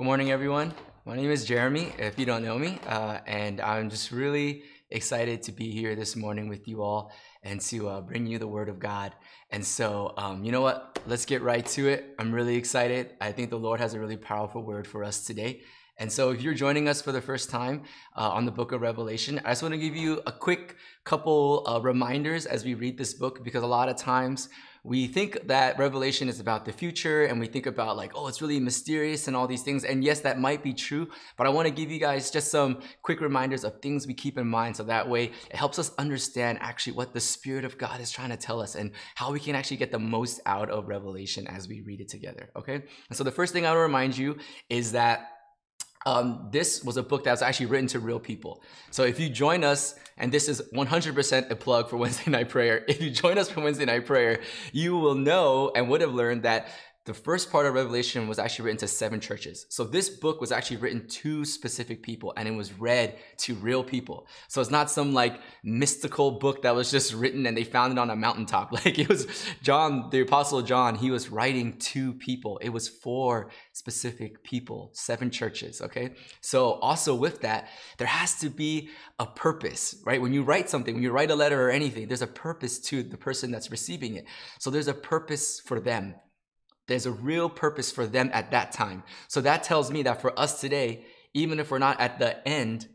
Good morning, everyone. My name is Jeremy, if you don't know me, uh, and I'm just really excited to be here this morning with you all and to uh, bring you the Word of God. And so, um, you know what? Let's get right to it. I'm really excited. I think the Lord has a really powerful word for us today. And so, if you're joining us for the first time uh, on the book of Revelation, I just want to give you a quick couple uh, reminders as we read this book because a lot of times we think that Revelation is about the future and we think about, like, oh, it's really mysterious and all these things. And yes, that might be true, but I want to give you guys just some quick reminders of things we keep in mind so that way it helps us understand actually what the Spirit of God is trying to tell us and how we can actually get the most out of Revelation as we read it together, okay? And so the first thing I want to remind you is that um, this was a book that was actually written to real people. So if you join us, and this is 100% a plug for Wednesday night prayer, if you join us for Wednesday night prayer, you will know and would have learned that the first part of Revelation was actually written to seven churches. So this book was actually written to specific people and it was read to real people. So it's not some like mystical book that was just written and they found it on a mountaintop. Like it was John, the apostle John, he was writing to people. It was for specific people, seven churches, okay? So also with that, there has to be a purpose, right? When you write something, when you write a letter or anything, there's a purpose to the person that's receiving it. So there's a purpose for them. There's a real purpose for them at that time. So that tells me that for us today, even if we're not at the end,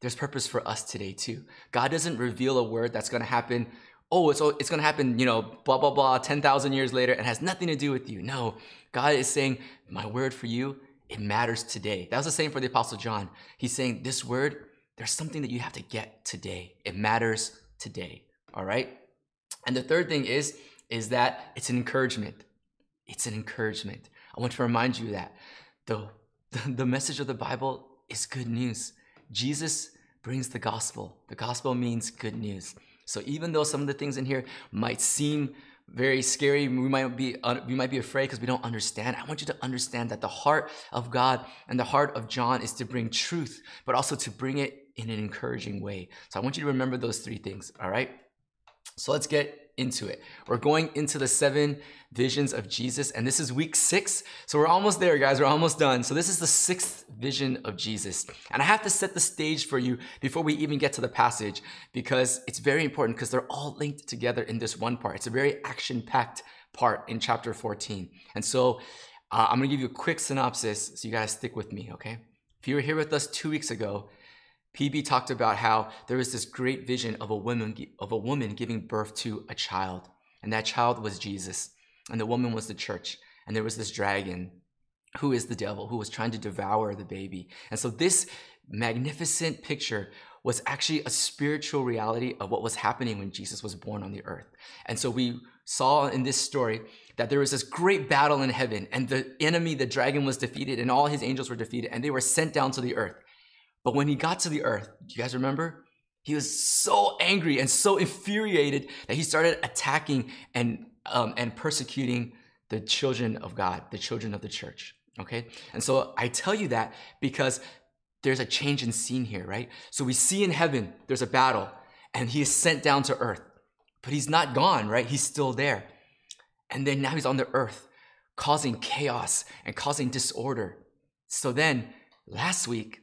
there's purpose for us today too. God doesn't reveal a word that's going to happen. Oh, it's, it's going to happen, you know, blah, blah, blah, 10,000 years later and has nothing to do with you. No, God is saying, my word for you, it matters today. That was the same for the Apostle John. He's saying, this word, there's something that you have to get today. It matters today. All right. And the third thing is, is that it's an encouragement. It's an encouragement. I want to remind you that the, the, message of the Bible is good news. Jesus brings the gospel. The gospel means good news. So even though some of the things in here might seem very scary, we might be uh, we might be afraid because we don't understand. I want you to understand that the heart of God and the heart of John is to bring truth, but also to bring it in an encouraging way. So I want you to remember those three things, all right? So let's get into it. We're going into the seven visions of Jesus, and this is week six. So we're almost there, guys. We're almost done. So this is the sixth vision of Jesus. And I have to set the stage for you before we even get to the passage because it's very important because they're all linked together in this one part. It's a very action packed part in chapter 14. And so uh, I'm going to give you a quick synopsis so you guys stick with me, okay? If you were here with us two weeks ago, PB talked about how there was this great vision of a woman of a woman giving birth to a child, and that child was Jesus, and the woman was the church, and there was this dragon who is the devil who was trying to devour the baby. And so this magnificent picture was actually a spiritual reality of what was happening when Jesus was born on the earth. And so we saw in this story that there was this great battle in heaven and the enemy, the dragon was defeated and all his angels were defeated and they were sent down to the earth. But when he got to the earth, do you guys remember? He was so angry and so infuriated that he started attacking and, um, and persecuting the children of God, the children of the church. Okay? And so I tell you that because there's a change in scene here, right? So we see in heaven, there's a battle, and he is sent down to earth. But he's not gone, right? He's still there. And then now he's on the earth, causing chaos and causing disorder. So then, last week,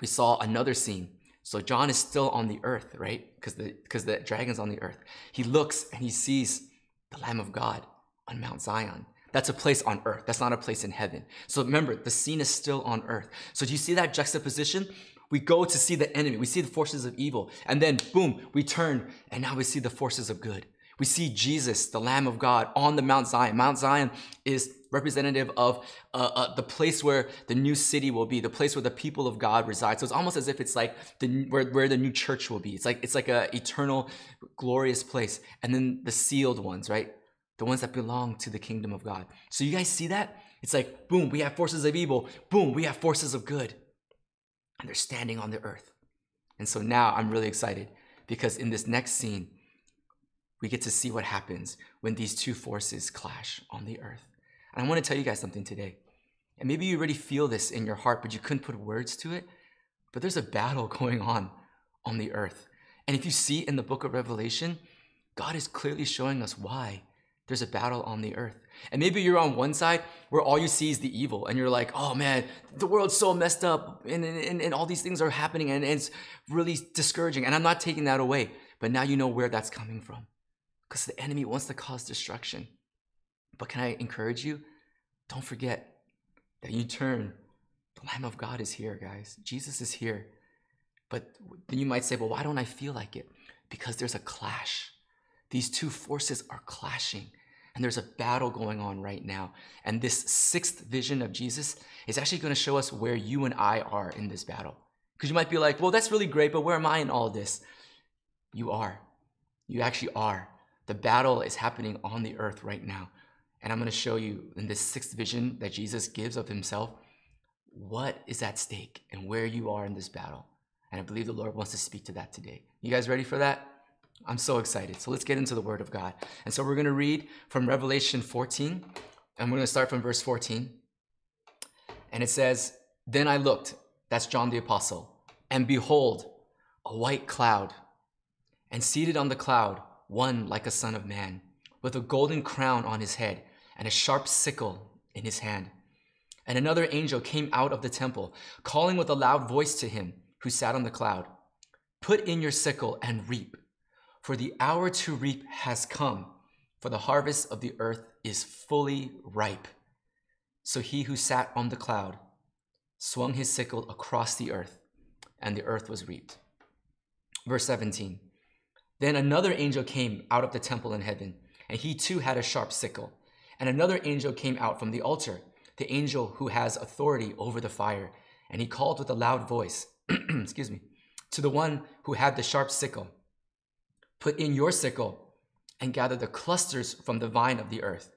we saw another scene. So John is still on the earth, right? Because the because the dragon's on the earth. He looks and he sees the Lamb of God on Mount Zion. That's a place on earth. That's not a place in heaven. So remember, the scene is still on earth. So do you see that juxtaposition? We go to see the enemy. We see the forces of evil. And then boom, we turn and now we see the forces of good. We see Jesus, the Lamb of God, on the Mount Zion. Mount Zion is representative of uh, uh, the place where the new city will be, the place where the people of God reside. So it's almost as if it's like the where, where the new church will be. It's like it's like a eternal, glorious place. And then the sealed ones, right? The ones that belong to the kingdom of God. So you guys see that? It's like boom, we have forces of evil. Boom, we have forces of good, and they're standing on the earth. And so now I'm really excited because in this next scene we get to see what happens when these two forces clash on the earth. And I want to tell you guys something today. And maybe you already feel this in your heart, but you couldn't put words to it. But there's a battle going on on the earth. And if you see in the book of Revelation, God is clearly showing us why there's a battle on the earth. And maybe you're on one side where all you see is the evil, and you're like, oh man, the world's so messed up, and, and, and all these things are happening, and it's really discouraging. And I'm not taking that away, but now you know where that's coming from. Because the enemy wants to cause destruction. But can I encourage you? Don't forget that you turn. The Lamb of God is here, guys. Jesus is here. But then you might say, well, why don't I feel like it? Because there's a clash. These two forces are clashing. And there's a battle going on right now. And this sixth vision of Jesus is actually going to show us where you and I are in this battle. Because you might be like, well, that's really great, but where am I in all this? You are. You actually are. The battle is happening on the earth right now. And I'm going to show you in this sixth vision that Jesus gives of himself what is at stake and where you are in this battle. And I believe the Lord wants to speak to that today. You guys ready for that? I'm so excited. So let's get into the Word of God. And so we're going to read from Revelation 14, and we're going to start from verse 14. And it says, Then I looked, that's John the Apostle, and behold, a white cloud, and seated on the cloud, one like a son of man, with a golden crown on his head, and a sharp sickle in his hand. And another angel came out of the temple, calling with a loud voice to him who sat on the cloud Put in your sickle and reap for the hour to reap has come, for the harvest of the earth is fully ripe. So he who sat on the cloud swung his sickle across the earth, and the earth was reaped. Verse 17 Then another angel came out of the temple in heaven, and he too had a sharp sickle. And another angel came out from the altar, the angel who has authority over the fire. And he called with a loud voice, excuse me, to the one who had the sharp sickle Put in your sickle and gather the clusters from the vine of the earth,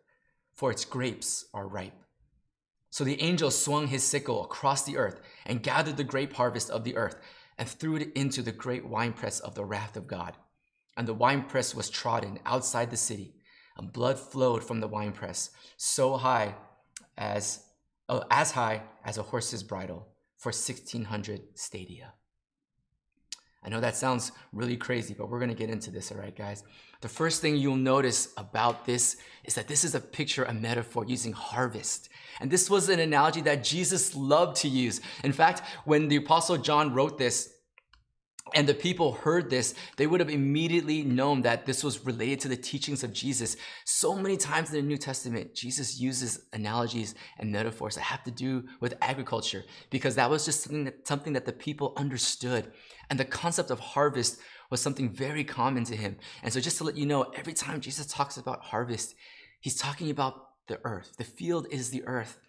for its grapes are ripe. So the angel swung his sickle across the earth and gathered the grape harvest of the earth and threw it into the great winepress of the wrath of God. And the winepress was trodden outside the city, and blood flowed from the winepress, so high as oh, as high as a horse's bridle for 1600 stadia. I know that sounds really crazy, but we're going to get into this, all right, guys? The first thing you'll notice about this is that this is a picture, a metaphor using harvest. And this was an analogy that Jesus loved to use. In fact, when the Apostle John wrote this, and the people heard this, they would have immediately known that this was related to the teachings of Jesus. So many times in the New Testament, Jesus uses analogies and metaphors that have to do with agriculture because that was just something that, something that the people understood. And the concept of harvest was something very common to him. And so, just to let you know, every time Jesus talks about harvest, he's talking about the earth. The field is the earth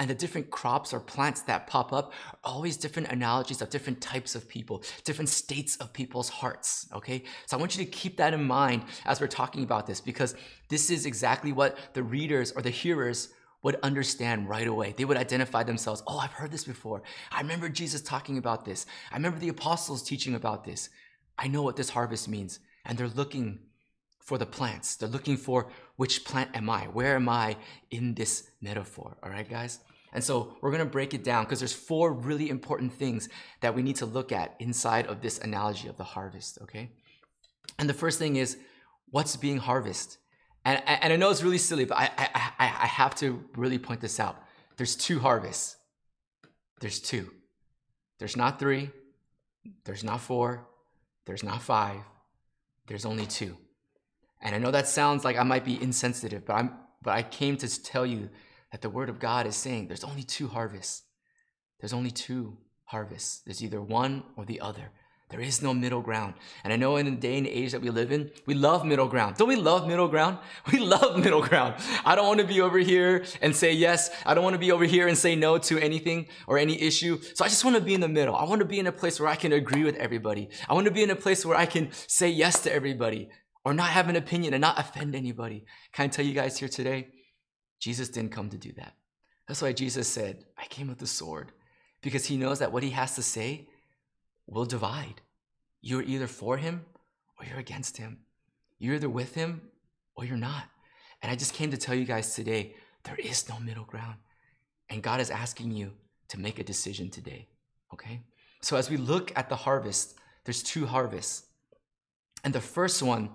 and the different crops or plants that pop up are always different analogies of different types of people, different states of people's hearts. Okay. So I want you to keep that in mind as we're talking about this because this is exactly what the readers or the hearers would understand right away. They would identify themselves. Oh, I've heard this before. I remember Jesus talking about this. I remember the apostles teaching about this. I know what this harvest means. And they're looking for the plants. They're looking for which plant am I? Where am I in this metaphor? All right, guys? And so we're to break it down because there's four really important things that we need to look at inside of this analogy of the harvest, okay? And the first thing is what's being harvested? And, and I know it's really silly, but I, I, I have to really point this out. There's two harvests. There's two. There's not three. There's not four. There's not five. There's only two. And I know that sounds like I might be insensitive, but I'm but I came to tell you that the word of God is saying there's only two harvests. There's only two harvests. There's either one or the other. There is no middle ground. And I know in the day and age that we live in, we love middle ground. Don't we love middle ground? We love middle ground. I don't want to be over here and say yes. I don't want to be over here and say no to anything or any issue. So I just want to be in the middle. I want to be in a place where I can agree with everybody. I want to be in a place where I can say yes to everybody or not have an opinion and not offend anybody. Can I tell you guys here today? Jesus didn't come to do that. That's why Jesus said, I came with the sword, because he knows that what he has to say will divide. You're either for him or you're against him. You're either with him or you're not. And I just came to tell you guys today there is no middle ground. And God is asking you to make a decision today. Okay? So as we look at the harvest, there's two harvests. And the first one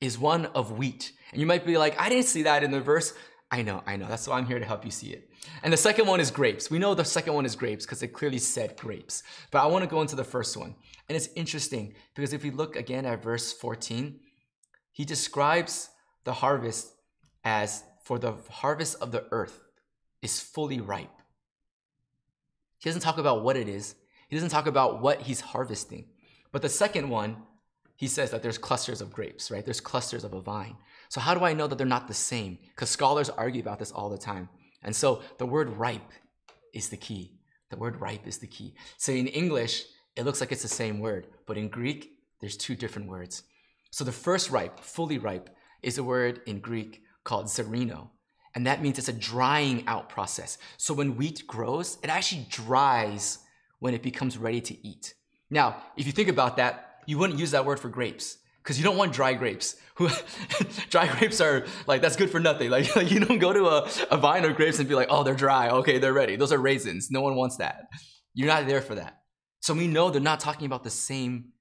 is one of wheat. And you might be like, I didn't see that in the verse. I know, I know. That's why I'm here to help you see it. And the second one is grapes. We know the second one is grapes because it clearly said grapes. But I want to go into the first one. And it's interesting because if we look again at verse 14, he describes the harvest as for the harvest of the earth is fully ripe. He doesn't talk about what it is, he doesn't talk about what he's harvesting. But the second one, he says that there's clusters of grapes, right? There's clusters of a vine. So, how do I know that they're not the same? Because scholars argue about this all the time. And so, the word ripe is the key. The word ripe is the key. So, in English, it looks like it's the same word, but in Greek, there's two different words. So, the first ripe, fully ripe, is a word in Greek called zerino. And that means it's a drying out process. So, when wheat grows, it actually dries when it becomes ready to eat. Now, if you think about that, you wouldn't use that word for grapes because you don't want dry grapes. dry grapes are like that's good for nothing. Like, like you don't go to a, a vine of grapes and be like, oh, they're dry. Okay, they're ready. Those are raisins. No one wants that. You're not there for that. So we know they're not talking about the same.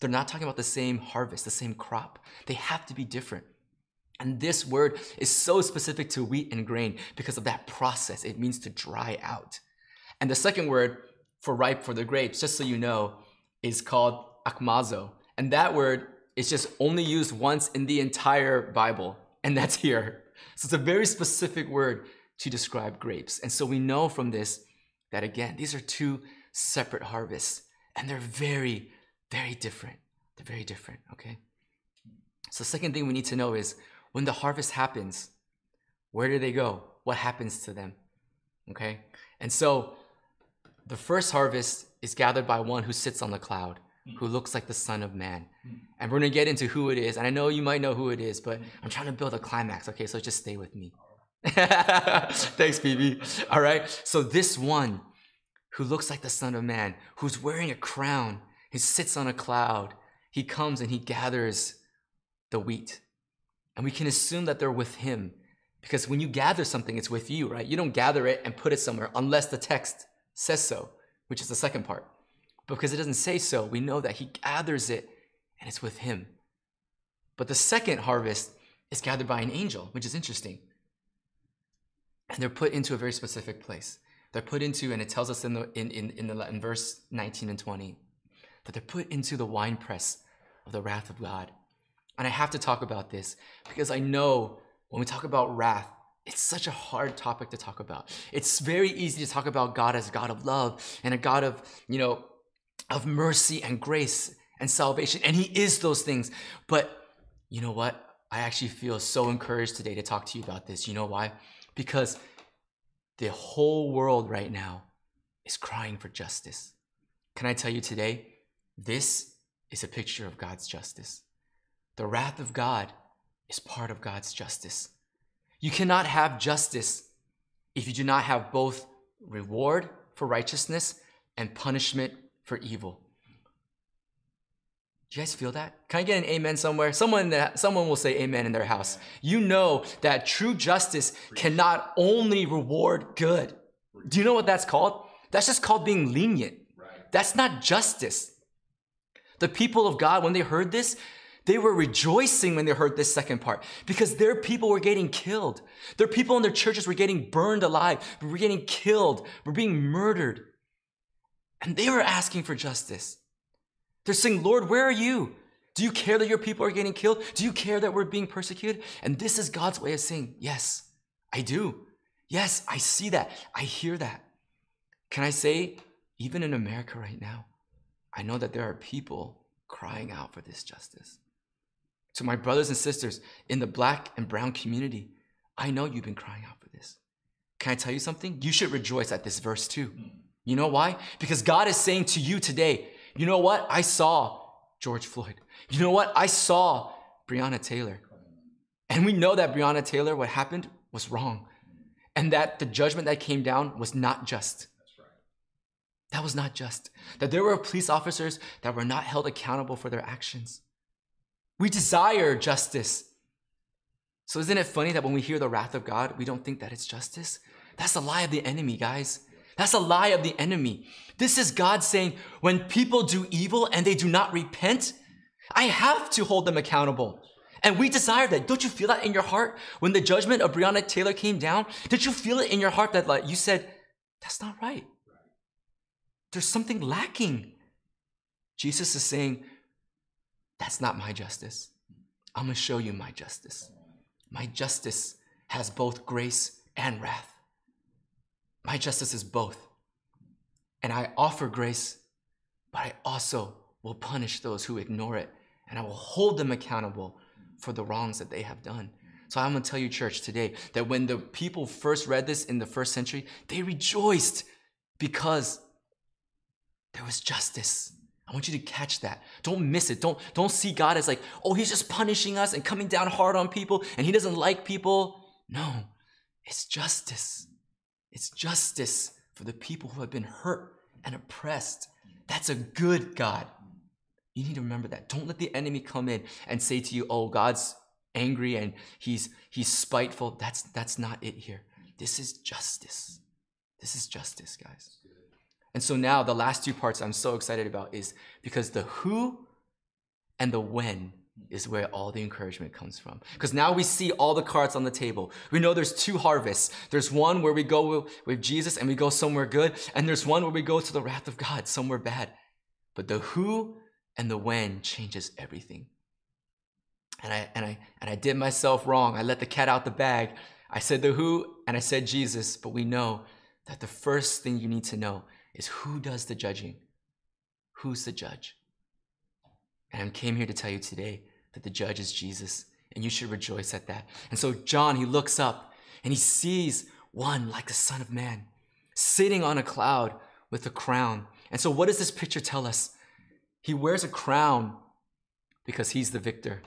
They're not talking about the same harvest, the same crop. They have to be different. And this word is so specific to wheat and grain because of that process. It means to dry out. And the second word for ripe for the grapes, just so you know, is called akmazo. And that word is just only used once in the entire Bible, and that's here. So it's a very specific word to describe grapes. And so we know from this that again, these are two separate harvests, and they're very, very different. They're very different, okay? So, second thing we need to know is when the harvest happens, where do they go? What happens to them? Okay? And so the first harvest is gathered by one who sits on the cloud. Who looks like the Son of Man. Hmm. And we're gonna get into who it is. And I know you might know who it is, but I'm trying to build a climax, okay? So just stay with me. Thanks, PB. All right. So this one who looks like the Son of Man, who's wearing a crown, he sits on a cloud, he comes and he gathers the wheat. And we can assume that they're with him because when you gather something, it's with you, right? You don't gather it and put it somewhere unless the text says so, which is the second part. Because it doesn't say so, we know that he gathers it and it's with him. But the second harvest is gathered by an angel, which is interesting. And they're put into a very specific place. They're put into, and it tells us in the in, in, in the in verse 19 and 20, that they're put into the winepress of the wrath of God. And I have to talk about this because I know when we talk about wrath, it's such a hard topic to talk about. It's very easy to talk about God as God of love and a God of, you know, of mercy and grace and salvation. And He is those things. But you know what? I actually feel so encouraged today to talk to you about this. You know why? Because the whole world right now is crying for justice. Can I tell you today? This is a picture of God's justice. The wrath of God is part of God's justice. You cannot have justice if you do not have both reward for righteousness and punishment for evil. Do you guys feel that? Can I get an amen somewhere? Someone that someone will say amen in their house. You know that true justice cannot only reward good. Do you know what that's called? That's just called being lenient. That's not justice. The people of God, when they heard this, they were rejoicing when they heard this second part because their people were getting killed. Their people in their churches were getting burned alive, were getting killed, were being murdered. And they were asking for justice. They're saying, Lord, where are you? Do you care that your people are getting killed? Do you care that we're being persecuted? And this is God's way of saying, Yes, I do. Yes, I see that. I hear that. Can I say, even in America right now, I know that there are people crying out for this justice. To my brothers and sisters in the black and brown community, I know you've been crying out for this. Can I tell you something? You should rejoice at this verse too. You know why? Because God is saying to you today, you know what? I saw George Floyd. You know what? I saw Breonna Taylor. And we know that Breonna Taylor, what happened was wrong. And that the judgment that came down was not just. That was not just. That there were police officers that were not held accountable for their actions. We desire justice. So, isn't it funny that when we hear the wrath of God, we don't think that it's justice? That's the lie of the enemy, guys. That's a lie of the enemy. This is God saying, when people do evil and they do not repent, I have to hold them accountable. And we desire that. Don't you feel that in your heart? When the judgment of Breonna Taylor came down, did you feel it in your heart that like you said, that's not right? There's something lacking. Jesus is saying, that's not my justice. I'm going to show you my justice. My justice has both grace and wrath. My justice is both. And I offer grace, but I also will punish those who ignore it, and I will hold them accountable for the wrongs that they have done. So I'm going to tell you, church, today that when the people first read this in the first century, they rejoiced because there was justice. I want you to catch that. Don't miss it. Don't, don't see God as like, oh, he's just punishing us and coming down hard on people and he doesn't like people. No, it's justice. It's justice for the people who have been hurt and oppressed. That's a good God. You need to remember that. Don't let the enemy come in and say to you, "Oh, God's angry and he's he's spiteful." That's that's not it here. This is justice. This is justice, guys. And so now the last two parts I'm so excited about is because the who and the when is where all the encouragement comes from. Because now we see all the cards on the table. We know there's two harvests. There's one where we go with Jesus and we go somewhere good, and there's one where we go to the wrath of God, somewhere bad. But the who and the when changes everything. And I and I and I did myself wrong. I let the cat out the bag. I said the who and I said Jesus, but we know that the first thing you need to know is who does the judging? Who's the judge? And I came here to tell you today that the judge is Jesus, and you should rejoice at that. And so John, he looks up and he sees one like the Son of Man sitting on a cloud with a crown. And so, what does this picture tell us? He wears a crown because he's the victor.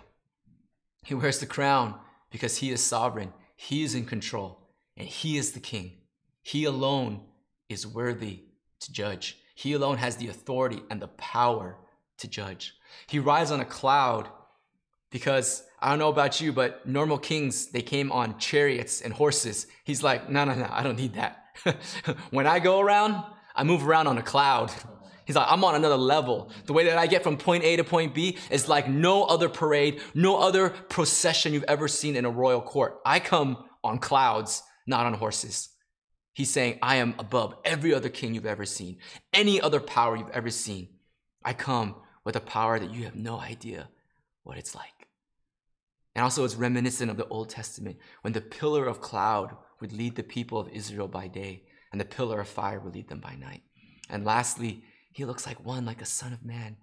He wears the crown because he is sovereign, he is in control, and he is the king. He alone is worthy to judge. He alone has the authority and the power to judge. He rides on a cloud because I don't know about you, but normal kings, they came on chariots and horses. He's like, no, no, no, I don't need that. when I go around, I move around on a cloud. He's like, I'm on another level. The way that I get from point A to point B is like no other parade, no other procession you've ever seen in a royal court. I come on clouds, not on horses. He's saying, I am above every other king you've ever seen, any other power you've ever seen. I come with a power that you have no idea what it's like. And also, it's reminiscent of the Old Testament when the pillar of cloud would lead the people of Israel by day, and the pillar of fire would lead them by night. And lastly, he looks like one, like a son of man.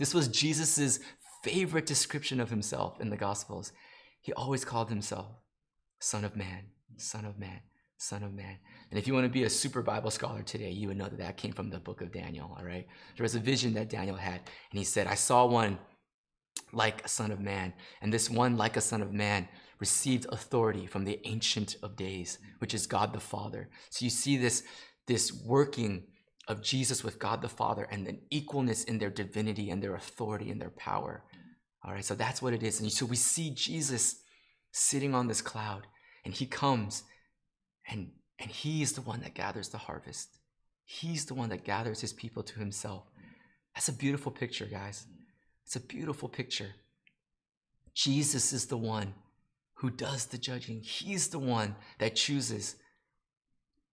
This was Jesus' favorite description of himself in the Gospels. He always called himself Son of Man, Son of Man, Son of Man. And if you want to be a super Bible scholar today, you would know that that came from the book of Daniel, all right? There was a vision that Daniel had, and he said, I saw one like a Son of Man, and this one like a Son of Man received authority from the Ancient of Days, which is God the Father. So you see this, this working of Jesus with God the Father and an equalness in their divinity and their authority and their power. All right, so that's what it is. And so we see Jesus sitting on this cloud, and he comes and and he's the one that gathers the harvest. He's the one that gathers his people to himself. That's a beautiful picture, guys. It's a beautiful picture. Jesus is the one who does the judging. He's the one that chooses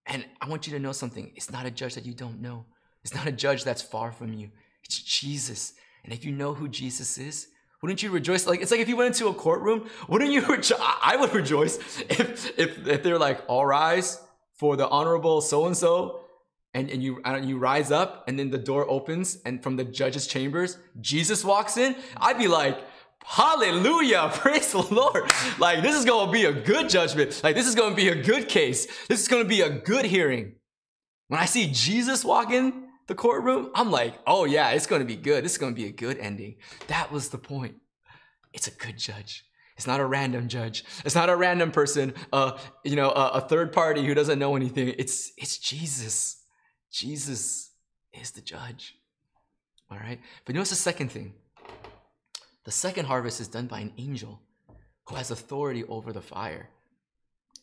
and I want you to know something. It's not a judge that you don't know. It's not a judge that's far from you. It's Jesus. And if you know who Jesus is, wouldn't you rejoice? Like it's like if you went into a courtroom, wouldn't you? Rejo- I would rejoice if if if they're like, all rise for the honorable so and so, and and you and you rise up, and then the door opens, and from the judge's chambers, Jesus walks in. I'd be like, Hallelujah. Praise the Lord. Like, this is to be a good judgment. Like, this is to be a good case. This is to be a good hearing. When I see Jesus walk in the courtroom, I'm like, oh, yeah, it's to be good. This is to be a good ending. That was the point. It's a good judge. It's not a random judge. It's not a random person, uh, you know, a, a third party who doesn't know anything. It's, it's Jesus. Jesus is the judge. All right. But notice the second thing. The second harvest is done by an angel who has authority over the fire.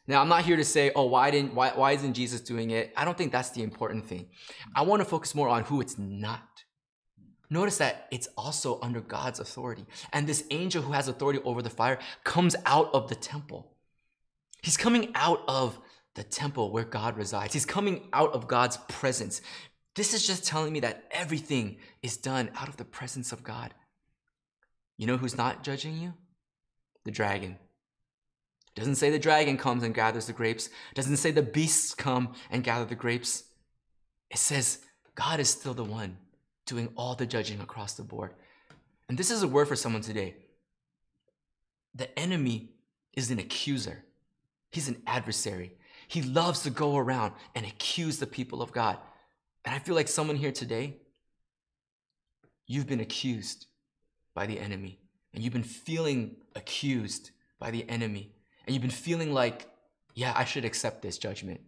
Now, I'm not here to say, oh, why didn't why, why isn't Jesus doing it? I don't think that's the important thing. I want to focus more on who it's not. notice that it's also under God's authority. And this angel who has authority over the fire comes out of the temple. He's coming out of the temple where God resides. He's coming out of God's presence. This is just telling me that everything is done out of the presence of God. You know who's not judging you? The dragon. Doesn't say the dragon comes and gathers the grapes. Doesn't say the beasts come and gather the grapes. It says God is still the one doing all the judging across the board. And this is a word for someone today. The enemy is an accuser. He's an adversary. He loves to go around and accuse the people of God. And I feel like someone here today, you've been accused by the enemy. And you've been feeling accused by the enemy. And you've been feeling like, yeah, I should accept this judgment.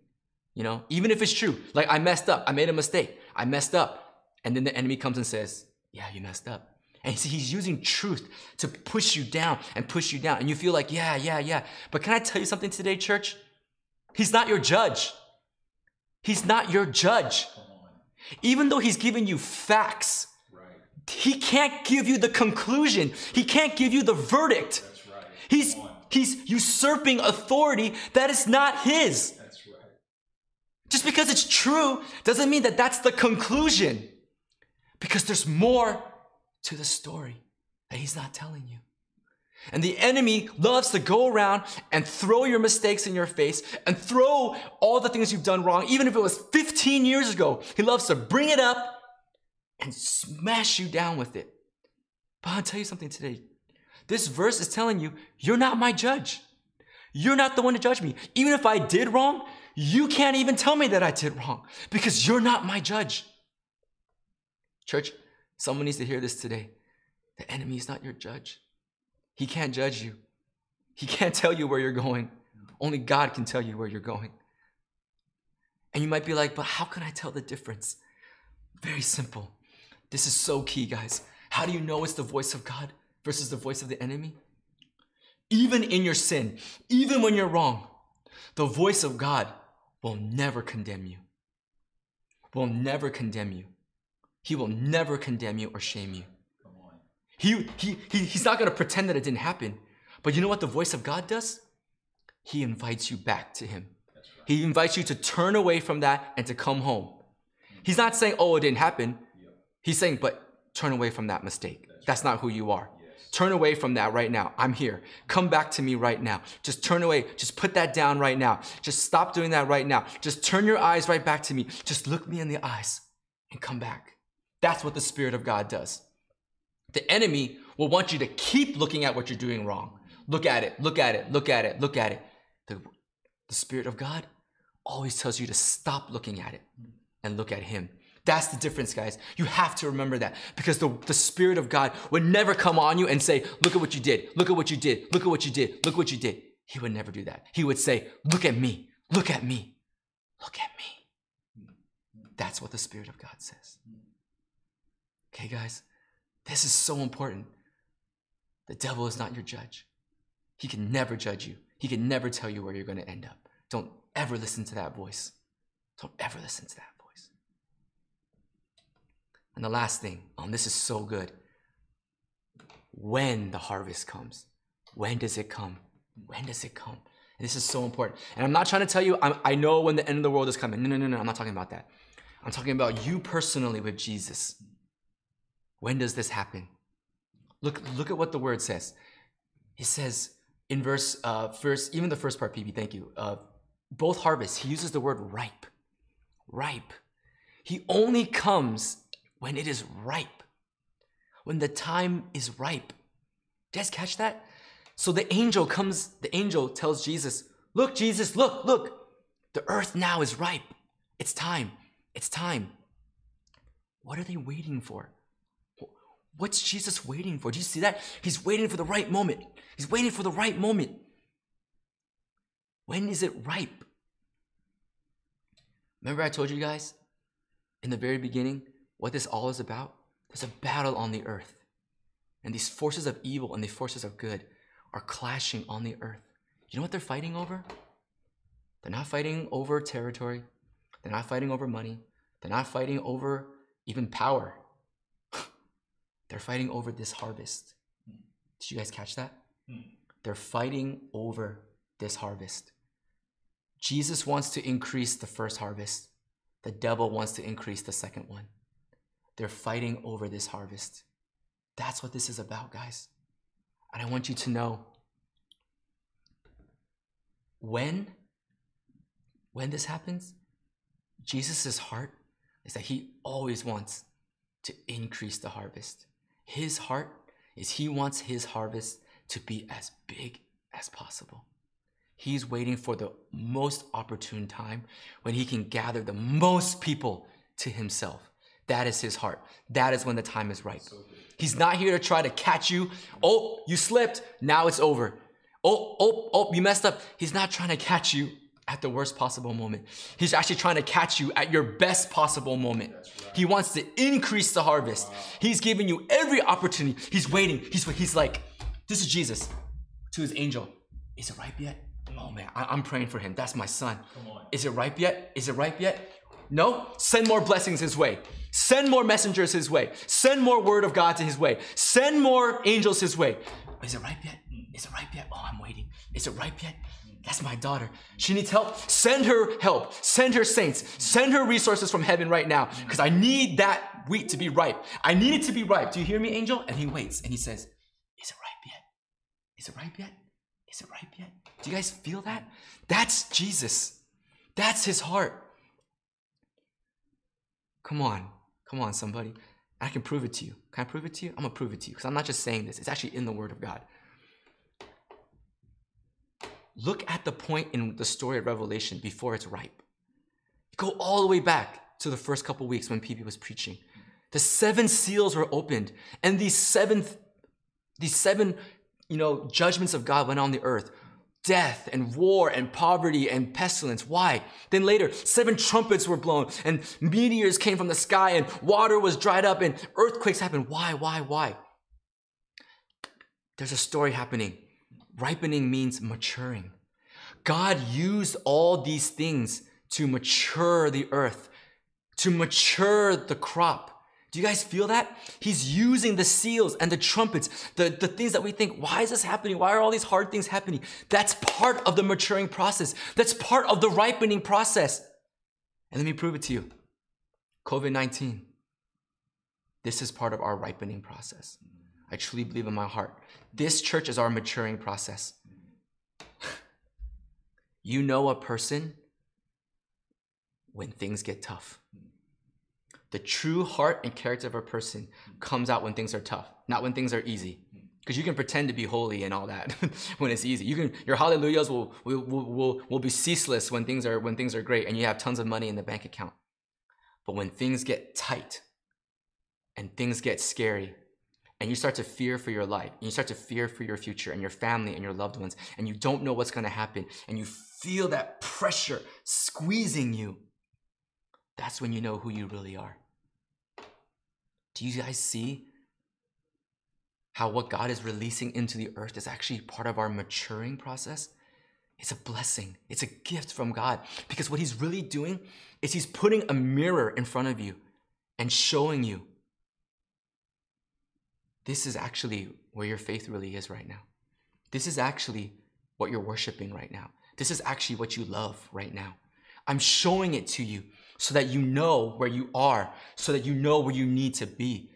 You know, even if it's true, like I messed up, I made a mistake, I messed up. And then the enemy comes and says, yeah, you messed up. And see, he's using truth to push you down and push you down. And you feel like, yeah, yeah, yeah. But can I tell you something today, church? He's not your judge. He's not your judge. Even though he's giving you facts, he can't give you the conclusion. He can't give you the verdict. Right. He's he's usurping authority that is not his. That's Right. Just because it's true doesn't mean that that's the conclusion. Because there's more to the story that he's not telling you. And the enemy loves to go around and throw your mistakes in your face and throw all the things you've done wrong, even if it was 15 years ago. He loves to bring it up and smash you down with it. But I'll tell you something today. This verse is telling you, you're not my judge. You're not the one to judge me. Even if I did wrong, you can't even tell me that I did wrong because you're not my judge. Church, someone needs to hear this today. The enemy is not your judge. He can't judge you. He can't tell you where you're going. Only God can tell you where you're going. And you might be like, but how can I tell the difference? Very simple. This is so key, guys. How do you know it's the voice of God versus the voice of the enemy? Even in your sin, even when you're wrong, the voice of God will never condemn you. Will never condemn you. He will never condemn you or shame you. He, he, he, he's not going to pretend that it didn't happen. But you know what the voice of God does? He invites you back to Him. Right. He invites you to turn away from that and to come home. He's not saying, oh, it didn't happen. Yep. He's saying, but turn away from that mistake. That's, That's right. not who you are. Turn away from that right now. I'm here. Come back to me right now. Just turn away. Just put that down right now. Just stop doing that right now. Just turn your eyes right back to me. Just look me in the eyes and come back. That's what the Spirit of God does. The enemy will want you to keep looking at what you're doing wrong. Look at it, look at it, look at it, look at it. The, the Spirit of God always tells you to stop looking at it and look at Him. That's the difference, guys. You have to remember that because the, the Spirit of God would never come on you and say, Look at what you did, look at what you did, look at what you did, look what you did. He would never do that. He would say, Look at me, look at me, look at me. That's what the Spirit of God says. Okay, guys? This is so important. The devil is not your judge. He can never judge you. He can never tell you where you're going to end up. Don't ever listen to that voice. Don't ever listen to that. And the last thing, oh, this is so good. When the harvest comes, when does it come? When does it come? And this is so important. And I'm not trying to tell you, I'm, i know when the end of the world is coming. No, no, no, no. I'm not talking about that. I'm talking about you personally with Jesus. When does this happen? Look, look at what the word says. It says in verse uh, first, even the first part, PB, thank you. Uh, both harvests, he uses the word ripe. Ripe. He only comes when it is ripe. When the time is ripe. Did you guys catch that? So the angel comes, the angel tells Jesus, Look, Jesus, look, look. The earth now is ripe. It's time. It's time. What are they waiting for? What's Jesus waiting for? Do you see that? He's waiting for the right moment. He's waiting for the right moment. When is it ripe? Remember, I told you guys in the very beginning what this all is about? There's a battle on the earth. And these forces of evil and the forces of good are clashing on the earth. You know what they're fighting over? They're not fighting over territory. They're not fighting over money. They're not fighting over even power. They're fighting over this harvest. Did you guys catch that? Hmm. They're fighting over this harvest. Jesus wants to increase the first harvest. The devil wants to increase the second one. They're fighting over this harvest. That's what this is about, guys. And I want you to know when when this happens, Jesus' heart is that he always wants to increase the harvest. His heart is he wants his harvest to be as big as possible. He's waiting for the most opportune time when he can gather the most people to himself. That is his heart. That is when the time is right. He's not here to try to catch you. Oh, you slipped. Now it's over. Oh, oh, oh, you messed up. He's not trying to catch you at the worst possible moment. He's actually trying to catch you at your best possible moment. He wants to increase the harvest. He's giving you every opportunity. He's waiting. He's he's like, this is Jesus to his angel. Is it ripe yet? Oh man, I, am praying for him. That's my son. Is it ripe yet? Is it ripe yet? No? Send more blessings his way. Send more messengers his way. Send more word of God to his way. Send more angels his way. Is it ripe yet? Is it ripe yet? Oh, I'm waiting. Is it ripe yet? That's my daughter. She needs help. Send her help. Send her saints. Send her resources from heaven right now because I need that wheat to be ripe. I need it to be ripe. Do you hear me, angel? And he waits and he says, Is it ripe yet? Is it ripe yet? Is it ripe yet? Do you guys feel that? That's Jesus. That's his heart. Come on. Come on, somebody. I can prove it to you. Can I prove it to you? I'm going to prove it to you because I'm not just saying this, it's actually in the Word of God. Look at the point in the story of Revelation before it's ripe. Go all the way back to the first couple weeks when PB was preaching. The seven seals were opened, and these seven, these seven, you know, judgments of God went on the earth. Death and war and poverty and pestilence. Why? Then later, seven trumpets were blown and meteors came from the sky and water was dried up and earthquakes happened. Why? Why? Why? There's a story happening ripening means maturing. God used all these things to mature the earth, to mature the crop. Do you guys feel that? He's using the seals and the trumpets, the, the things that we think, why is this happening? Why are all these hard things happening? That's part of the maturing process. That's part of the ripening process. And let me prove it to you COVID 19. This is part of our ripening process. I truly believe in my heart. This church is our maturing process. you know a person when things get tough. The true heart and character of a person comes out when things are tough, not when things are easy. Because you can pretend to be holy and all that when it's easy. You can your hallelujahs will, will, will, will be ceaseless when things are when things are great and you have tons of money in the bank account. But when things get tight and things get scary, and you start to fear for your life, and you start to fear for your future and your family and your loved ones, and you don't know what's going to happen, and you feel that pressure squeezing you, that's when you know who you really are. Do you guys see how what God is releasing into the earth is actually part of our maturing process? It's a blessing. It's a gift from God because what He's really doing is He's putting a mirror in front of you and showing you this is actually where your faith really is right now. This is actually what you're worshiping right now. This is actually what you love right now. I'm showing it to you so that you know where you are, so that you know where you need to be.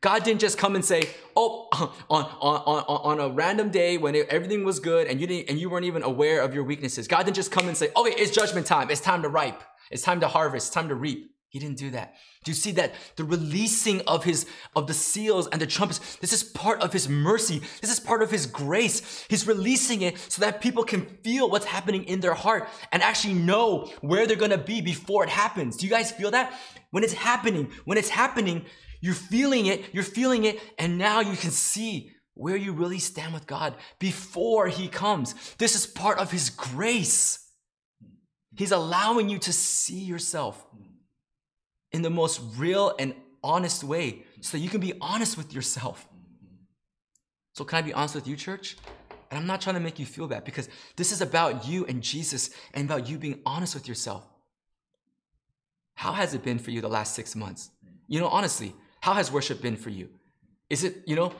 God didn't just come and say, "Oh, on on on, on a random day when it, everything was good and you didn't and you weren't even aware of your weaknesses." God didn't just come and say, "Okay, it's judgment time. It's time to ripe. It's time to harvest. It's time to reap." He didn't do that. Do you see that the releasing of his of the seals and the trumpets? This is part of his mercy. This is part of his grace. He's releasing it so that people can feel what's happening in their heart and actually know where they're gonna be before it happens. Do you guys feel that? When it's happening, when it's happening, you're feeling it, you're feeling it, and now you can see where you really stand with God before He comes. This is part of His grace. He's allowing you to see yourself in the most real and honest way so you can be honest with yourself. So, can I be honest with you, church? And I'm not trying to make you feel bad because this is about you and Jesus and about you being honest with yourself. How has it been for you the last six months? You know, honestly, how has worship been for you? Is it, you know,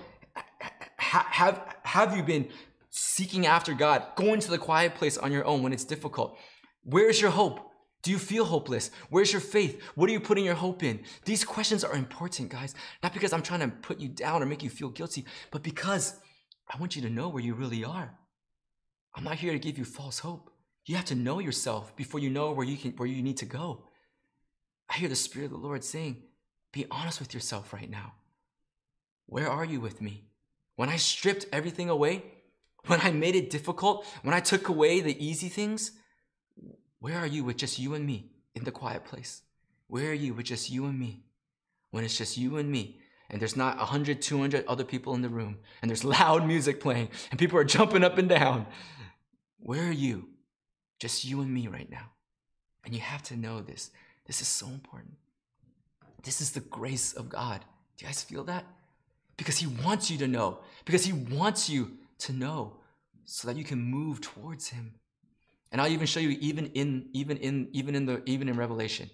ha- have, have you been seeking after God, going to the quiet place on your own when it's difficult? Where's your hope? Do you feel hopeless? Where's your faith? What are you putting your hope in? These questions are important, guys. Not because I'm trying to put you down or make you feel guilty, but because I want you to know where you really are. I'm not here to give you false hope. You have to know yourself before you know where you can where you need to go. I hear the Spirit of the Lord saying, be honest with yourself right now. Where are you with me? When I stripped everything away, when I made it difficult, when I took away the easy things, where are you with just you and me in the quiet place? Where are you with just you and me? When it's just you and me, and there's not 100, 200 other people in the room, and there's loud music playing, and people are jumping up and down. Where are you? Just you and me right now. And you have to know this. This is so important. This is the grace of God. Do you guys feel that? Because He wants you to know, because He wants you to know so that you can move towards Him. And I'll even show you even in even in even in the even in Revelation.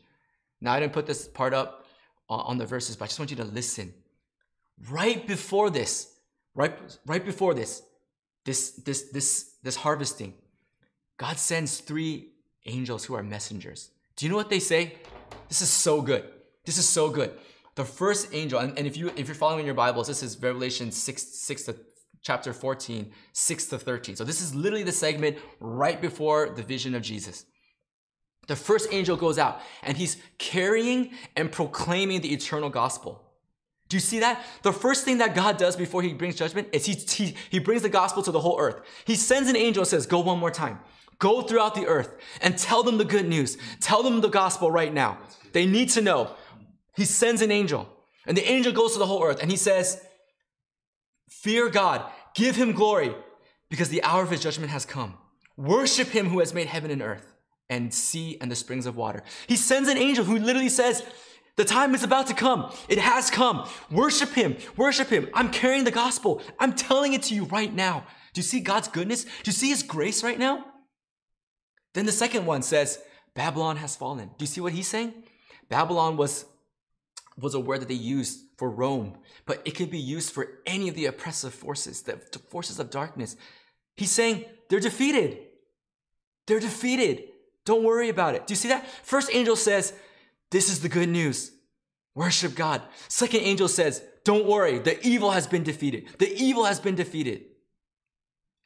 Now I didn't put this part up on the verses, but I just want you to listen. Right before this, right right before this, this this this this harvesting, God sends three angels who are messengers. Do you know what they say? This is so good. This is so good. The first angel, and, and if you if you're following your Bibles, this is Revelation 6, 6 to chapter 14, 6 to 13. So this is literally the segment right before the vision of Jesus. The first angel goes out and he's carrying and proclaiming the eternal gospel. Do you see that? The first thing that God does before he brings judgment is he, he, he brings the gospel to the whole earth. He sends an angel and says, Go one more time. Go throughout the earth and tell them the good news. Tell them the gospel right now. They need to know. He sends an angel, and the angel goes to the whole earth and he says, Fear God, give him glory, because the hour of his judgment has come. Worship him who has made heaven and earth and sea and the springs of water. He sends an angel who literally says, The time is about to come. It has come. Worship him. Worship him. I'm carrying the gospel. I'm telling it to you right now. Do you see God's goodness? Do you see his grace right now? Then the second one says, Babylon has fallen. Do you see what he's saying? Babylon was, was a word that they used for Rome, but it could be used for any of the oppressive forces, the forces of darkness. He's saying they're defeated. They're defeated. Don't worry about it. Do you see that? First angel says, This is the good news. Worship God. Second angel says, Don't worry. The evil has been defeated. The evil has been defeated.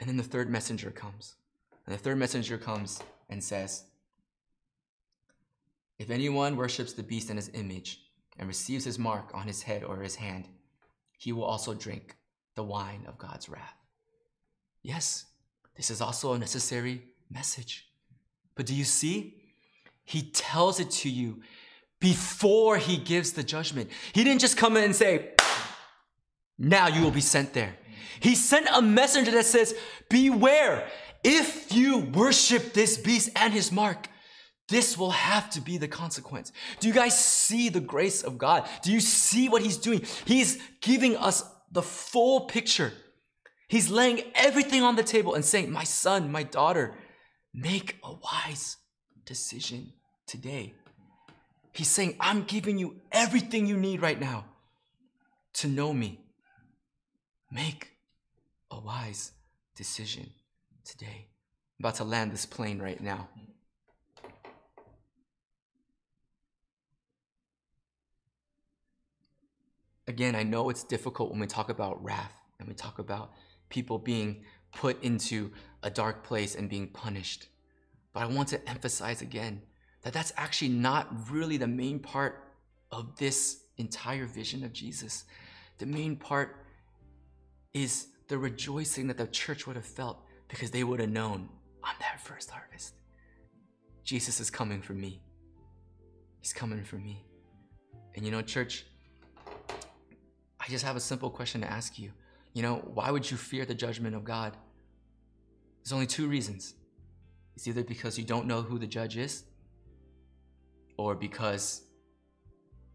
And then the third messenger comes. And the third messenger comes and says, If anyone worships the beast and his image and receives his mark on his head or his hand, he will also drink the wine of God's wrath. Yes, this is also a necessary message. But do you see? He tells it to you before he gives the judgment. He didn't just come in and say, Now you will be sent there. He sent a messenger that says, Beware, if you worship this beast and his mark, this will have to be the consequence. Do you guys see the grace of God? Do you see what He's doing? He's giving us the full picture. He's laying everything on the table and saying, My son, my daughter, make a wise decision today. He's saying, I'm giving you everything you need right now to know me. Make a wise decision today. I'm about to land this plane right now. Again, I know it's difficult when we talk about wrath and we talk about people being put into a dark place and being punished. But I want to emphasize again that that's actually not really the main part of this entire vision of Jesus. The main part is the rejoicing that the church would have felt because they would have known on that first harvest. Jesus is coming for me. He's coming for me. And you know, church, I just have a simple question to ask you. You know, why would you fear the judgment of God? There's only two reasons. It's either because you don't know who the judge is, or because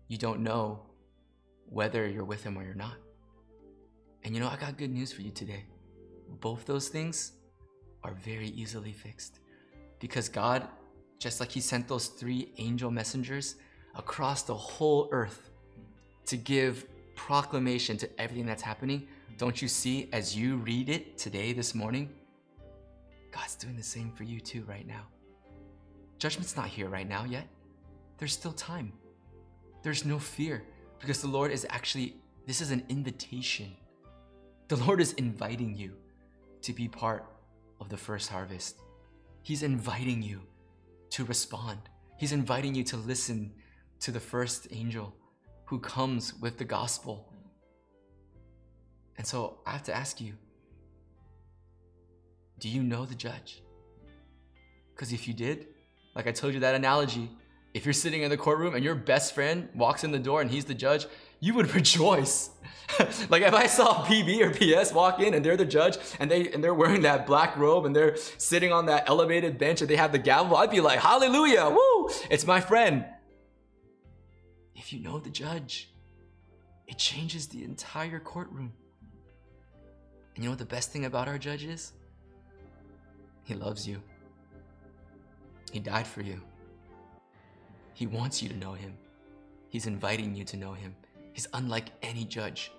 you don't know whether you're with him or you're not. And you know, I got good news for you today. Both those things are very easily fixed. Because God, just like He sent those three angel messengers across the whole earth to give proclamation to everything that's happening, don't you see as you read it today, this morning, God's doing the same for you too right now. Judgment's not here right now yet. There's still time. There's no fear because the Lord is actually, this is an invitation. The Lord is inviting you to be part of the first harvest. He's inviting you to respond. He's inviting you to listen to the first angel who comes with the gospel. And so I have to ask you do you know the judge? Because if you did, like I told you that analogy, if you're sitting in the courtroom and your best friend walks in the door and he's the judge, you would rejoice. like if I saw PB or PS walk in and they're the judge and they and they're wearing that black robe and they're sitting on that elevated bench and they have the gavel, I'd be like, "Hallelujah! Woo! It's my friend." If you know the judge, it changes the entire courtroom. And you know what the best thing about our judge is? He loves you. He died for you. He wants you to know him. He's inviting you to know him. He's unlike any judge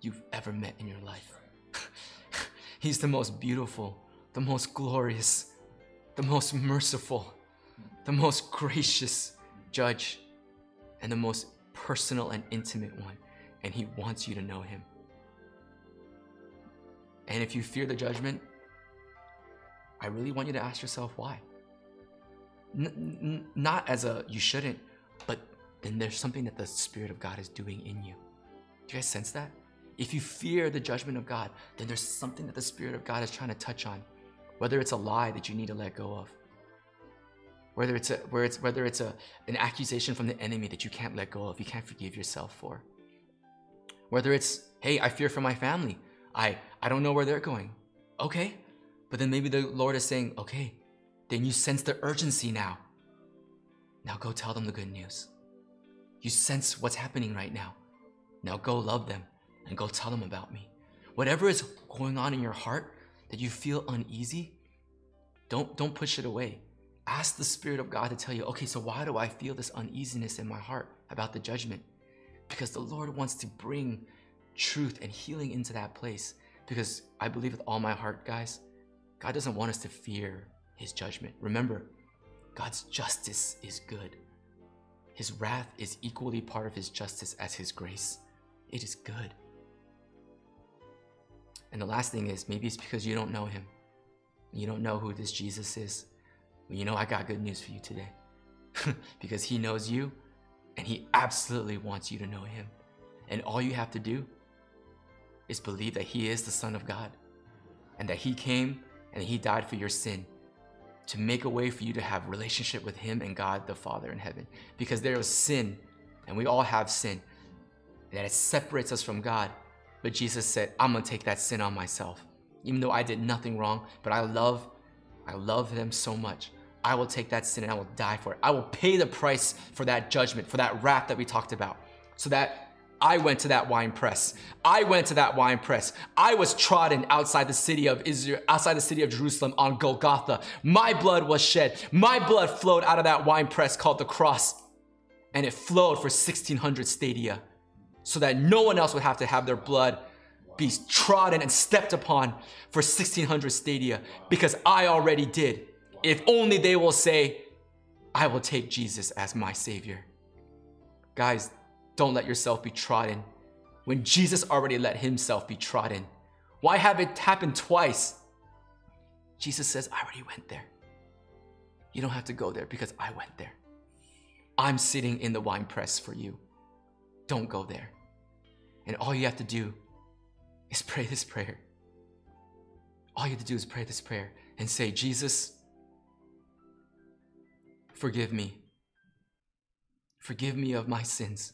you've ever met in your life. He's the most beautiful, the most glorious, the most merciful, the most gracious judge, and the most personal and intimate one. And he wants you to know him. And if you fear the judgment, I really want you to ask yourself why. N- n- not as a you shouldn't, but then there's something that the Spirit of God is doing in you. Do you guys sense that? If you fear the judgment of God, then there's something that the Spirit of God is trying to touch on. Whether it's a lie that you need to let go of, whether it's a where it's whether it's a an accusation from the enemy that you can't let go of, you can't forgive yourself for. Whether it's, hey, I fear for my family. I I don't know where they're going. Okay. But then maybe the Lord is saying, okay, then you sense the urgency now. Now go tell them the good news. You sense what's happening right now. Now go love them and go tell them about me. Whatever is going on in your heart that you feel uneasy, don't, don't push it away. Ask the Spirit of God to tell you, okay, so why do I feel this uneasiness in my heart about the judgment? Because the Lord wants to bring truth and healing into that place. Because I believe with all my heart, guys, God doesn't want us to fear his judgment. Remember, God's justice is good. His wrath is equally part of his justice as his grace. It is good. And the last thing is maybe it's because you don't know him. You don't know who this Jesus is. Well, you know, I got good news for you today. because he knows you and he absolutely wants you to know him. And all you have to do is believe that he is the Son of God and that he came and he died for your sin to make a way for you to have relationship with him and God the Father in heaven. Because there is sin, and we all have sin, that it separates us from God. But Jesus said, I'm gonna take that sin on myself. Even though I did nothing wrong, but I love, I love them so much. I will take that sin and I will die for it. I will pay the price for that judgment, for that wrath that we talked about. So that I went to that wine press. I went to that wine press. I was trodden outside the city of Israel, outside the city of Jerusalem on Golgotha. My blood was shed. My blood flowed out of that wine press called the cross. And it flowed for 1600 stadia so that no one else would have to have their blood be trodden and stepped upon for 1600 stadia because I already did. If only they will say, I will take Jesus as my Savior. Guys, don't let yourself be trodden when Jesus already let himself be trodden. Why have it happened twice? Jesus says, I already went there. You don't have to go there because I went there. I'm sitting in the wine press for you. Don't go there. And all you have to do is pray this prayer. All you have to do is pray this prayer and say, Jesus, forgive me. Forgive me of my sins.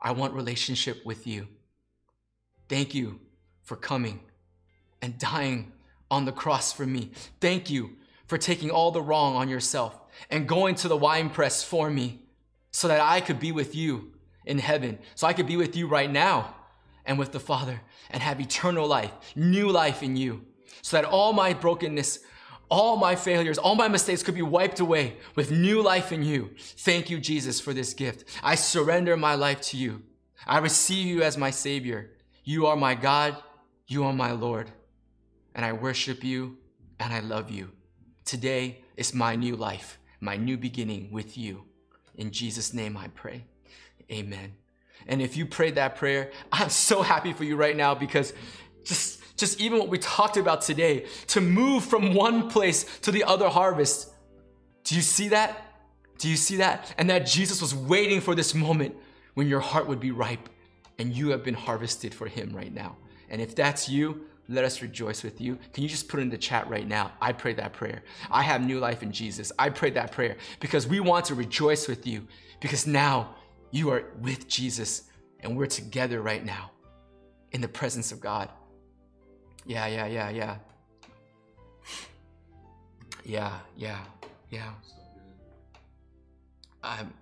I want relationship with you. Thank you for coming and dying on the cross for me. Thank you for taking all the wrong on yourself and going to the wine press for me so that I could be with you in heaven, so I could be with you right now and with the Father and have eternal life, new life in you, so that all my brokenness, all my failures, all my mistakes could be wiped away with new life in you. Thank you, Jesus, for this gift. I surrender my life to you. I receive you as my Savior. You are my God. You are my Lord. And I worship you and I love you. Today is my new life, my new beginning with you. In Jesus' name I pray. Amen. And if you prayed that prayer, I'm so happy for you right now because just just even what we talked about today to move from one place to the other harvest. Do you see that? Do you see that? And that Jesus was waiting for this moment when your heart would be ripe and you have been harvested for him right now. And if that's you, let us rejoice with you. Can you just put in the chat right now? I pray that prayer. I have new life in Jesus. I pray that prayer because we want to rejoice with you because now you are with Jesus and we're together right now in the presence of God. Yeah, yeah, yeah, yeah. Yeah, yeah, yeah. I'm,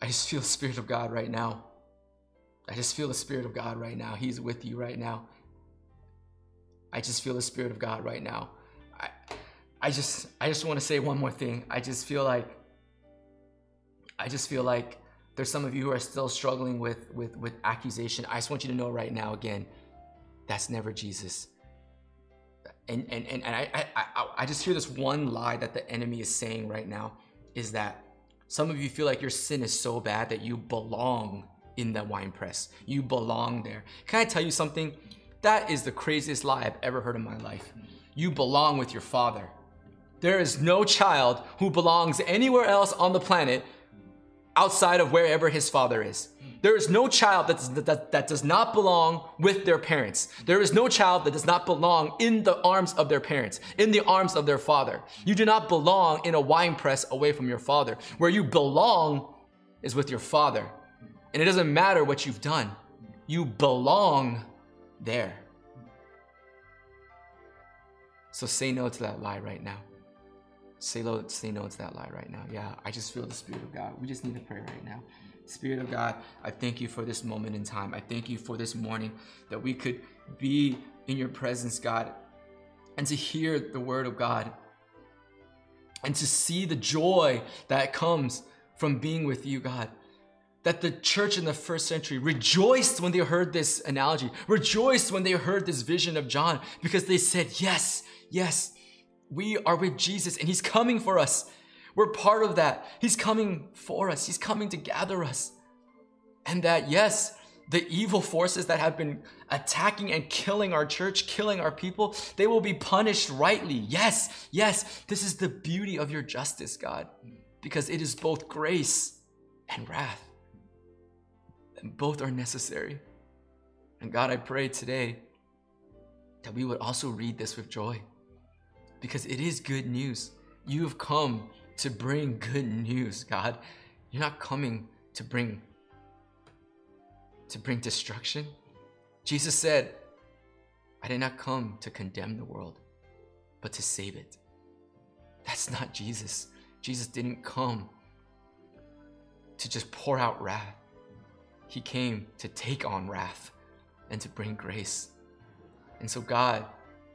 I just feel the Spirit of God right now. I just feel the Spirit of God right now. He's with you right now. I just feel the Spirit of God right now. I, I just, I just want to say one more thing. I just feel like, I just feel like there's some of you who are still struggling with, with, with accusation. I just want you to know right now, again, that's never Jesus. And, and, and, I, I, I just hear this one lie that the enemy is saying right now is that some of you feel like your sin is so bad that you belong in the wine press. You belong there. Can I tell you something? That is the craziest lie I've ever heard in my life. You belong with your father. There is no child who belongs anywhere else on the planet outside of wherever his father is. There is no child that, that, that does not belong with their parents. There is no child that does not belong in the arms of their parents, in the arms of their father. You do not belong in a wine press away from your father. Where you belong is with your father. And it doesn't matter what you've done, you belong there. So say no to that lie right now. Say no, say no to that lie right now. Yeah, I just feel the Spirit of God. We just need to pray right now. Spirit of God, I thank you for this moment in time. I thank you for this morning that we could be in your presence, God, and to hear the word of God and to see the joy that comes from being with you, God. That the church in the first century rejoiced when they heard this analogy, rejoiced when they heard this vision of John, because they said, Yes, yes, we are with Jesus and He's coming for us. We're part of that. He's coming for us, He's coming to gather us. And that, yes, the evil forces that have been attacking and killing our church, killing our people, they will be punished rightly. Yes, yes, this is the beauty of your justice, God, because it is both grace and wrath. And both are necessary. And God, I pray today that we would also read this with joy because it is good news. You have come to bring good news, God. You're not coming to bring to bring destruction. Jesus said, I did not come to condemn the world, but to save it. That's not Jesus. Jesus didn't come to just pour out wrath. He came to take on wrath and to bring grace. And so, God,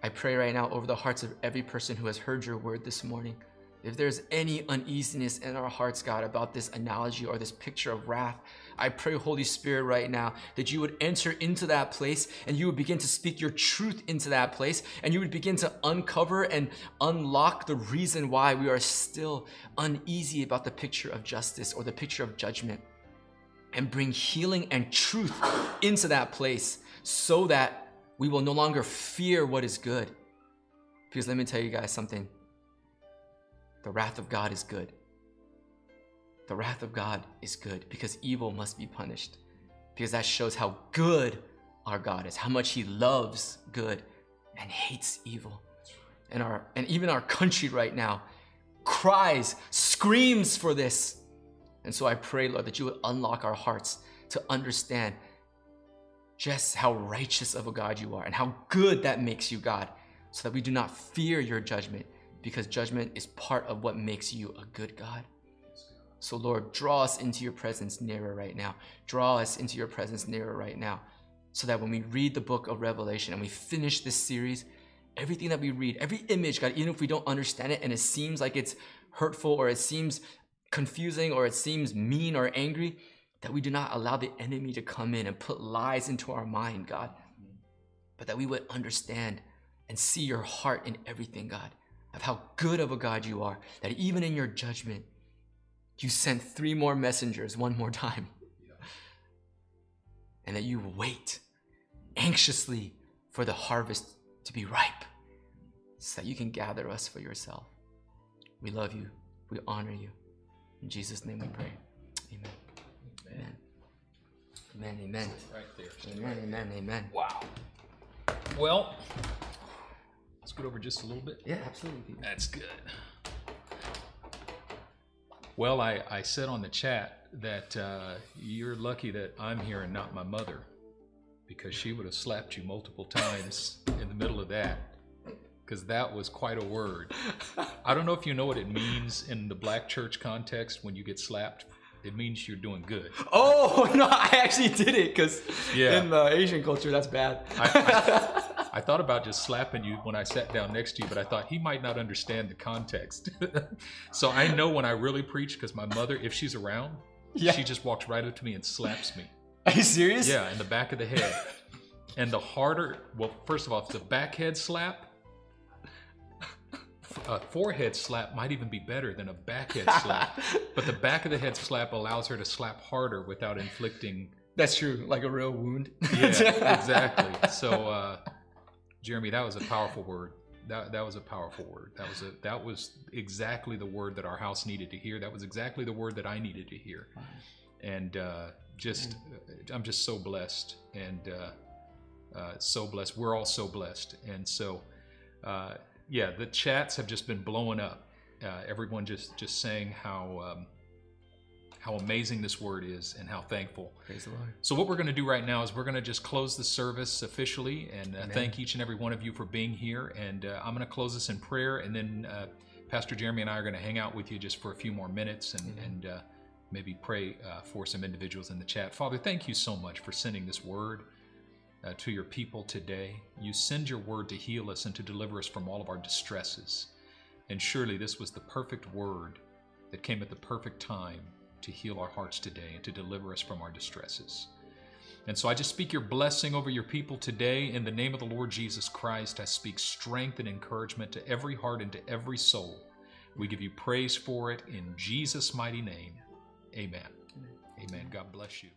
I pray right now over the hearts of every person who has heard your word this morning. If there's any uneasiness in our hearts, God, about this analogy or this picture of wrath, I pray, Holy Spirit, right now, that you would enter into that place and you would begin to speak your truth into that place and you would begin to uncover and unlock the reason why we are still uneasy about the picture of justice or the picture of judgment and bring healing and truth into that place so that we will no longer fear what is good. Because let me tell you guys something the wrath of God is good. The wrath of God is good because evil must be punished. Because that shows how good our God is, how much He loves good and hates evil. And, our, and even our country right now cries, screams for this. And so I pray, Lord, that you would unlock our hearts to understand just how righteous of a God you are and how good that makes you, God, so that we do not fear your judgment because judgment is part of what makes you a good God. So, Lord, draw us into your presence nearer right now. Draw us into your presence nearer right now. So that when we read the book of Revelation and we finish this series, everything that we read, every image, God, even if we don't understand it and it seems like it's hurtful or it seems confusing or it seems mean or angry, that we do not allow the enemy to come in and put lies into our mind, God, but that we would understand and see your heart in everything, God, of how good of a God you are, that even in your judgment, you sent three more messengers one more time, and that you wait anxiously for the harvest to be ripe so that you can gather us for yourself. We love you. We honor you. In Jesus' name we pray. Amen. Amen. Amen. Amen. Right there. Amen. Amen. Amen. Wow. Well, let's go over just a little bit. Yeah, absolutely. That's good. Well, I, I said on the chat that uh, you're lucky that I'm here and not my mother because she would have slapped you multiple times in the middle of that because that was quite a word. I don't know if you know what it means in the black church context when you get slapped. It means you're doing good. Oh no, I actually did it because Yeah. in the Asian culture that's bad. I, I, I thought about just slapping you when I sat down next to you, but I thought he might not understand the context. so I know when I really preach because my mother, if she's around, Yeah. she just walks right up to me and slaps me. Are you serious? Yeah, in the back of the head. And the harder, well, first of all, if it's a back head slap, a forehead slap might even be better than a back head slap. But the back of the head slap allows her to slap harder without inflicting That's true. Like a real wound. yeah, exactly. So, uh, Jeremy, that was a powerful word. That that was a powerful word. That was a that was exactly the word that our house needed to hear. That was exactly the word that I needed to hear. And uh, just, I'm just so blessed and uh, uh, so blessed. We're all so blessed. And so, uh, yeah, the chats have just been blowing up. Uh, everyone just just saying how um, how amazing this word is and how thankful. Praise the Lord. So what we're going to do right now is we're going to just close the service officially and uh, thank each and every one of you for being here. And uh, I'm going to close this in prayer, and then uh, Pastor Jeremy and I are going to hang out with you just for a few more minutes and, and uh, maybe pray uh, for some individuals in the chat. Father, thank you so much for sending this word uh, to your people today. You send your word to heal us and to deliver us from all of our distresses. And surely this was the perfect word that came at the perfect time to heal our hearts today and to deliver us from our distresses. And so I just speak your blessing over your people today. In the name of the Lord Jesus Christ, I speak strength and encouragement to every heart and to every soul. We give you praise for it in Jesus' mighty name. Amen. Amen. God bless you.